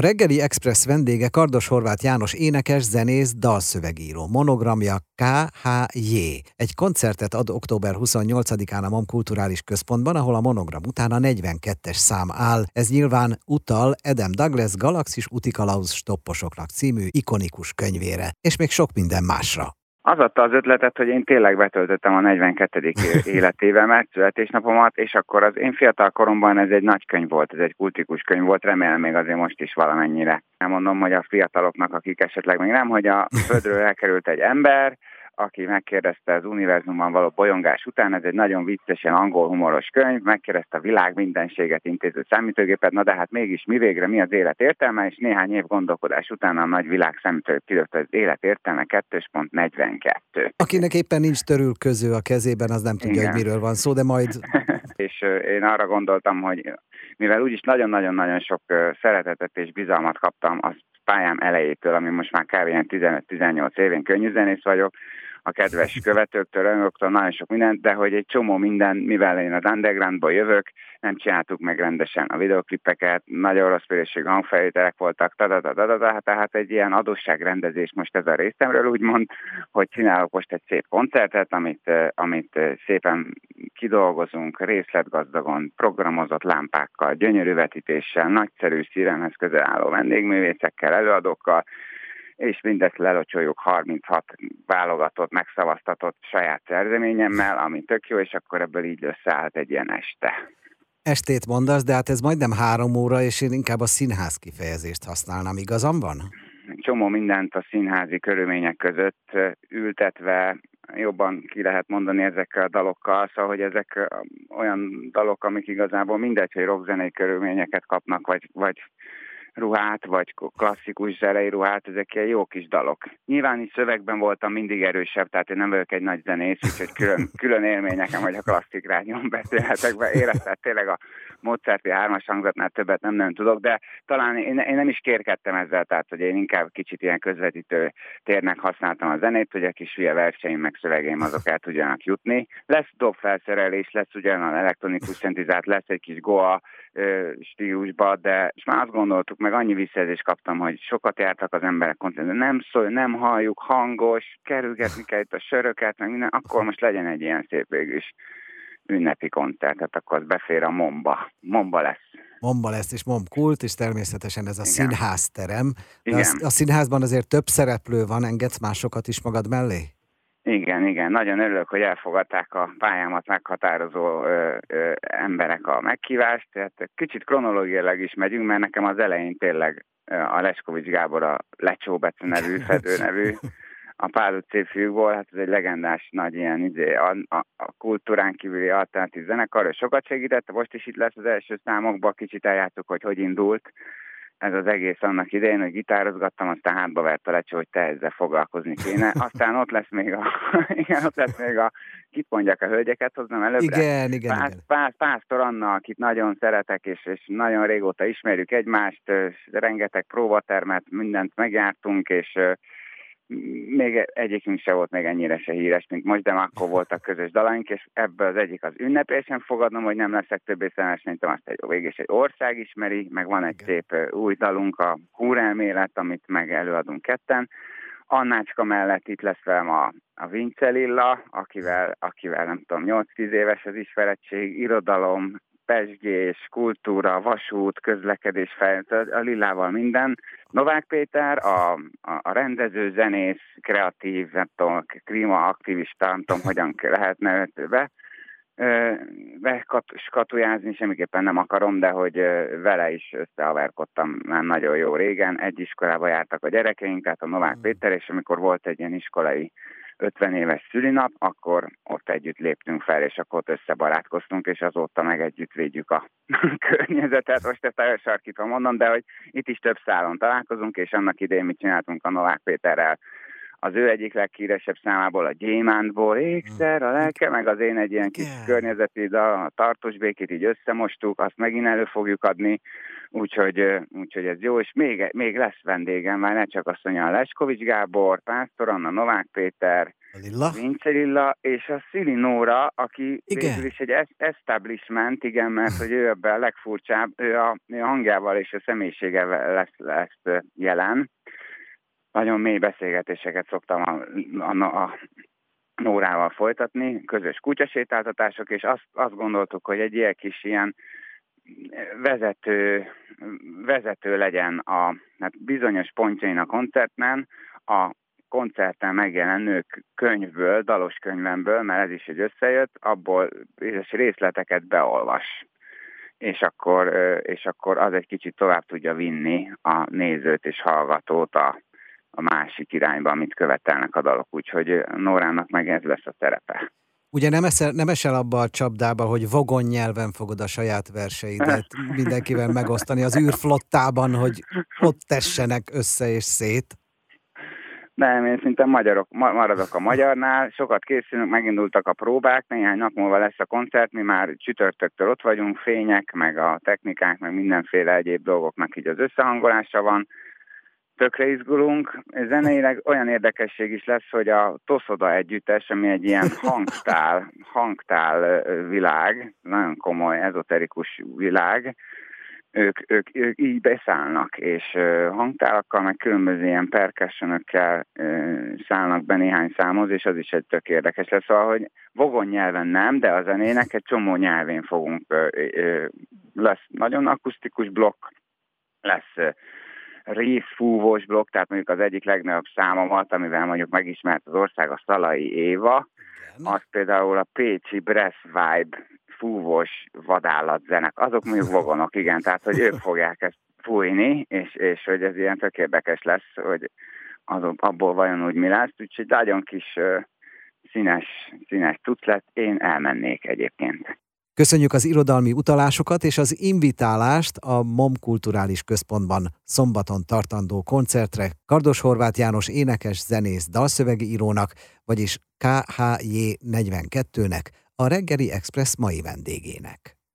A reggeli Express vendége Kardos Horváth János énekes, zenész, dalszövegíró. Monogramja KHJ. Egy koncertet ad október 28-án a MOM Kulturális Központban, ahol a monogram után a 42-es szám áll. Ez nyilván utal Adam Douglas Galaxis Utikalauz stopposoknak című ikonikus könyvére, és még sok minden másra. Az adta az ötletet, hogy én tényleg betöltöttem a 42. életévemet, születésnapomat, és akkor az én fiatal koromban ez egy nagy könyv volt, ez egy kultikus könyv volt, remélem még azért most is valamennyire. Nem mondom, hogy a fiataloknak, akik esetleg még nem, hogy a földről elkerült egy ember, aki megkérdezte az univerzumban való bolyongás után, ez egy nagyon viccesen angol humoros könyv, megkérdezte a világ mindenséget intéző számítógépet, na de hát mégis mi végre mi az élet értelme, és néhány év gondolkodás után a nagy világ számítógép kidőtt az élet értelme 2.42. Akinek éppen nincs törül köző a kezében, az nem tudja, Igen. hogy miről van szó, de majd... és én arra gondoltam, hogy mivel úgyis nagyon-nagyon-nagyon sok szeretetet és bizalmat kaptam az pályám elejétől, ami most már kb. 15-18 évén könnyűzenész vagyok, a kedves követőktől, rajongóktól, nagyon sok mindent, de hogy egy csomó minden, mivel én az undergroundból jövök, nem csináltuk meg rendesen a videoklipeket, nagyon rossz minőségű hangfelvételek voltak, tadadadadada, tehát egy ilyen adósságrendezés most ez a részemről úgymond, hogy csinálok most egy szép koncertet, amit, amit szépen kidolgozunk részletgazdagon, programozott lámpákkal, gyönyörű vetítéssel, nagyszerű szírenhez közel álló vendégművészekkel, előadókkal, és mindezt lelocsoljuk 36 válogatott, megszavaztatott saját szerzeményemmel, ami tök jó, és akkor ebből így összeállt egy ilyen este. Estét mondasz, de hát ez majdnem három óra, és én inkább a színház kifejezést használnám, igazam van? Csomó mindent a színházi körülmények között ültetve jobban ki lehet mondani ezekkel a dalokkal, szóval, hogy ezek olyan dalok, amik igazából mindegy, hogy rockzenei körülményeket kapnak, vagy, vagy ruhát, vagy klasszikus zenei ruhát, ezek ilyen jó kis dalok. Nyilván is szövegben voltam mindig erősebb, tehát én nem vagyok egy nagy zenész, úgyhogy külön, külön élmény nekem, hogy a klasszik rádión beszélhetek be. Éreztem tényleg a Mozarti hármas hangzatnál többet nem nagyon tudok, de talán én, én nem is kérkedtem ezzel, tehát hogy én inkább kicsit ilyen közvetítő térnek használtam a zenét, hogy a kis hülye verseim meg szövegeim azok el tudjanak jutni. Lesz dobfelszerelés, lesz ugyan elektronikus szentizát, lesz egy kis goa stílusba, de és már azt gondoltuk, meg annyi visszajelzést kaptam, hogy sokat jártak az emberek koncerten, nem szól, nem halljuk, hangos, kerülgetni kell itt a söröket, meg minden, akkor most legyen egy ilyen szép végül is ünnepi koncert, tehát akkor az befér a Momba. Momba lesz. Momba lesz, és Mom kult, és természetesen ez a Igen. színházterem. De Igen. A, a színházban azért több szereplő van, engedsz másokat is magad mellé? Igen, igen. Nagyon örülök, hogy elfogadták a pályámat meghatározó ö, ö, emberek a meghívást. Tehát kicsit kronológiailag is megyünk, mert nekem az elején tényleg a Leskovics Gábor a Lecsó Bece nevű, Fedő nevű, a Pál utcai fiúkból, hát ez egy legendás nagy ilyen izé, a, a, a kultúrán kívüli alternatív zenekar, ő sokat segített, most is itt lesz az első számokban, kicsit eljátszuk, hogy hogy indult ez az egész annak idején, hogy gitározgattam, aztán hátba vert a lecsó, hogy te ezzel foglalkozni kéne. Aztán ott lesz még a, igen, ott lesz még a, kit mondják a hölgyeket, hoznom előbbre. Igen, igen, Pász, igen. Pász, Pásztor Anna, akit nagyon szeretek, és, és nagyon régóta ismerjük egymást, rengeteg próbatermet, mindent megjártunk, és még egyikünk se volt még ennyire se híres, mint most, de akkor voltak közös dalaink, és ebből az egyik az ünnepésen fogadnom, hogy nem leszek többé szemes, mint azt egy, végig egy ország ismeri, meg van egy Igen. szép új dalunk, a Húrelmélet, amit meg előadunk ketten. Annácska mellett itt lesz velem a, a Vince Lilla, akivel, akivel nem tudom, 8-10 éves az ismerettség, irodalom, pesgés, kultúra, vasút, közlekedés, fejlődés, a Lillával minden. Novák Péter, a, a, a rendező, zenész, kreatív, nem tudom, klímaaktivista, nem tudom, hogyan lehetne őt be, skatujázni semmiképpen nem akarom, de hogy vele is összehaverkodtam már nagyon jó régen. Egy iskolába jártak a gyerekeink, tehát a Novák mm. Péter, és amikor volt egy ilyen iskolai 50 éves szülinap, akkor ott együtt léptünk fel, és akkor ott összebarátkoztunk, és azóta meg együtt védjük a környezetet. Most ezt elsarkítva mondom, de hogy itt is több szálon találkozunk, és annak idején mi csináltunk a Novák Péterrel az ő egyik leghíresebb számából a Gyémántból, ékszer, a lelke, meg az én egy ilyen kis környezeti dal, a tartós békét így összemostuk, azt megint elő fogjuk adni, úgyhogy, úgyhogy ez jó, és még, még lesz vendégem, már ne csak azt mondja, a Leskovics Gábor, Pásztor Anna, Novák Péter, a Lilla? Vince Lilla, és a Szili Nóra, aki igen. végül is egy establishment, igen, mert hogy ő ebben a legfurcsább, ő a, ő a hangjával és a személyiségevel lesz, lesz jelen. Nagyon mély beszélgetéseket szoktam a, a, a Nórával folytatni, közös kutyasétáltatások, és azt, azt gondoltuk, hogy egy ilyen kis ilyen vezető, vezető legyen a hát bizonyos pontjain a koncertben, a koncerten megjelenő könyvből, dalos könyvemből, mert ez is egy összejött, abból bizonyos részleteket beolvas. És akkor, és akkor az egy kicsit tovább tudja vinni a nézőt és hallgatót a, a másik irányba, amit követelnek a dalok. Úgyhogy Nórának meg ez lesz a terepe. Ugye nem esel, nem esel abba a csapdába, hogy vagon nyelven fogod a saját verseidet mindenkivel megosztani az űrflottában, hogy ott tessenek össze és szét? Nem, én szinte magyarok, maradok a magyarnál, sokat készülünk, megindultak a próbák, néhány nap múlva lesz a koncert, mi már csütörtöktől ott vagyunk, fények, meg a technikák, meg mindenféle egyéb dolgoknak így az összehangolása van, tökre izgulunk. Zeneileg olyan érdekesség is lesz, hogy a Toszoda együttes, ami egy ilyen hangtál, hangtál világ, nagyon komoly, ezoterikus világ, ők, ők, ők így beszállnak, és hangtálakkal, meg különböző ilyen percussionökkel szállnak be néhány számhoz, és az is egy tök érdekes lesz. Szóval, hogy vogon nyelven nem, de a zenének egy csomó nyelvén fogunk, lesz nagyon akusztikus blokk, lesz részfúvós blokk, tehát mondjuk az egyik legnagyobb számomat, amivel mondjuk megismert az ország a Szalai Éva, az például a Pécsi Breath Vibe fúvós vadállatzenek, azok mondjuk vogonok, igen, tehát hogy ők fogják ezt fújni, és, és hogy ez ilyen tök érdekes lesz, hogy az, abból vajon úgy mi lesz, úgyhogy nagyon kis színes, színes lett, én elmennék egyébként. Köszönjük az irodalmi utalásokat és az invitálást a MOM Kulturális Központban szombaton tartandó koncertre Kardos Horváth János énekes, zenész, dalszövegi írónak, vagyis KHJ 42-nek, a reggeli Express mai vendégének.